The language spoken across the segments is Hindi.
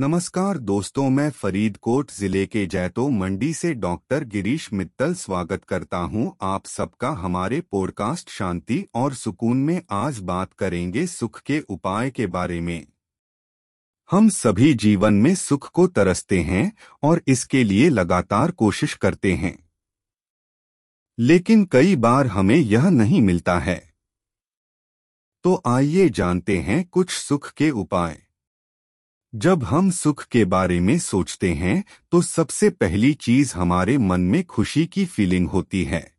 नमस्कार दोस्तों, मैं फरीदकोट ज़िले के जैतो मंडी से डॉक्टर गिरीश मित्तल स्वागत करता हूँ। आप सबका हमारे पॉडकास्ट शांति और सुकून में आज बात करेंगे सुख के उपाय के बारे में। हम सभी जीवन में सुख को तरसते हैं और इसके लिए लगातार कोशिश करते हैं। लेकिन कई बार हमें यह नहीं मिलता है। तो आइए जानते हैं कुछ सुख के उपाय। जब हम सुख के बारे में सोचते हैं तो सबसे पहली चीज़ हमारे मन में खुशी की फीलिंग होती है।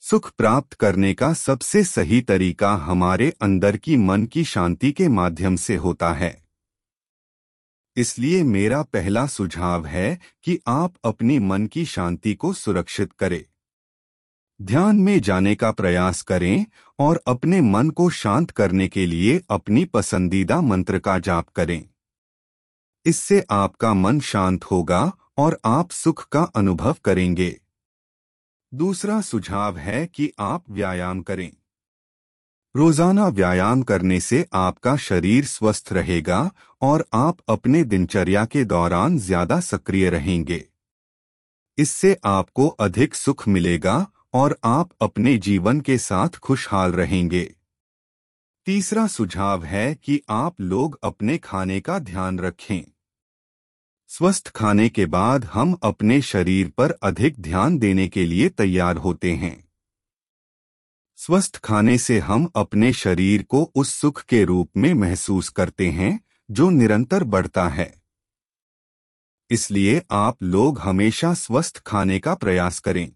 सुख प्राप्त करने का सबसे सही तरीका हमारे अंदर की मन की शांति के माध्यम से होता है। इसलिए मेरा पहला सुझाव है कि आप अपने मन की शांति को सुरक्षित करें। ध्यान में जाने का प्रयास करें और अपने मन को शांत करने के लिए अपनी पसंदीदा मंत्र का जाप करें। इससे आपका मन शांत होगा और आप सुख का अनुभव करेंगे। दूसरा सुझाव है कि आप व्यायाम करें। रोज़ाना व्यायाम करने से आपका शरीर स्वस्थ रहेगा और आप अपने दिनचर्या के दौरान ज़्यादा सक्रिय रहेंगे। इससे आपको अधिक सुख मिलेगा और आप अपने जीवन के साथ खुशहाल रहेंगे। तीसरा सुझाव है कि आप लोग अपने खाने का ध्यान रखें। स्वस्थ खाने के बाद हम अपने शरीर पर अधिक ध्यान देने के लिए तैयार होते हैं। स्वस्थ खाने से हम अपने शरीर को उस सुख के रूप में महसूस करते हैं, जो निरंतर बढ़ता है। इसलिए आप लोग हमेशा स्वस्थ खाने का प्रयास करें।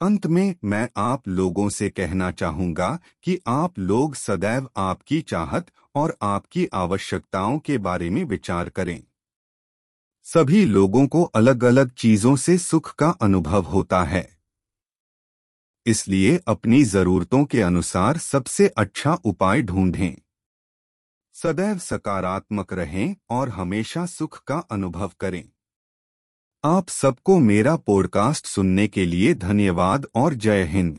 अंत में मैं आप लोगों से कहना चाहूँगा कि आप लोग सदैव आपकी चाहत और आपकी आवश्यकताओं के बारे में विचार करें। सभी लोगों को अलग अलग चीज़ों से सुख का अनुभव होता है। इसलिए अपनी जरूरतों के अनुसार सबसे अच्छा उपाय ढूंढें। सदैव सकारात्मक रहें और हमेशा सुख का अनुभव करें। आप सबको मेरा पॉडकास्ट सुनने के लिए धन्यवाद और जय हिंद।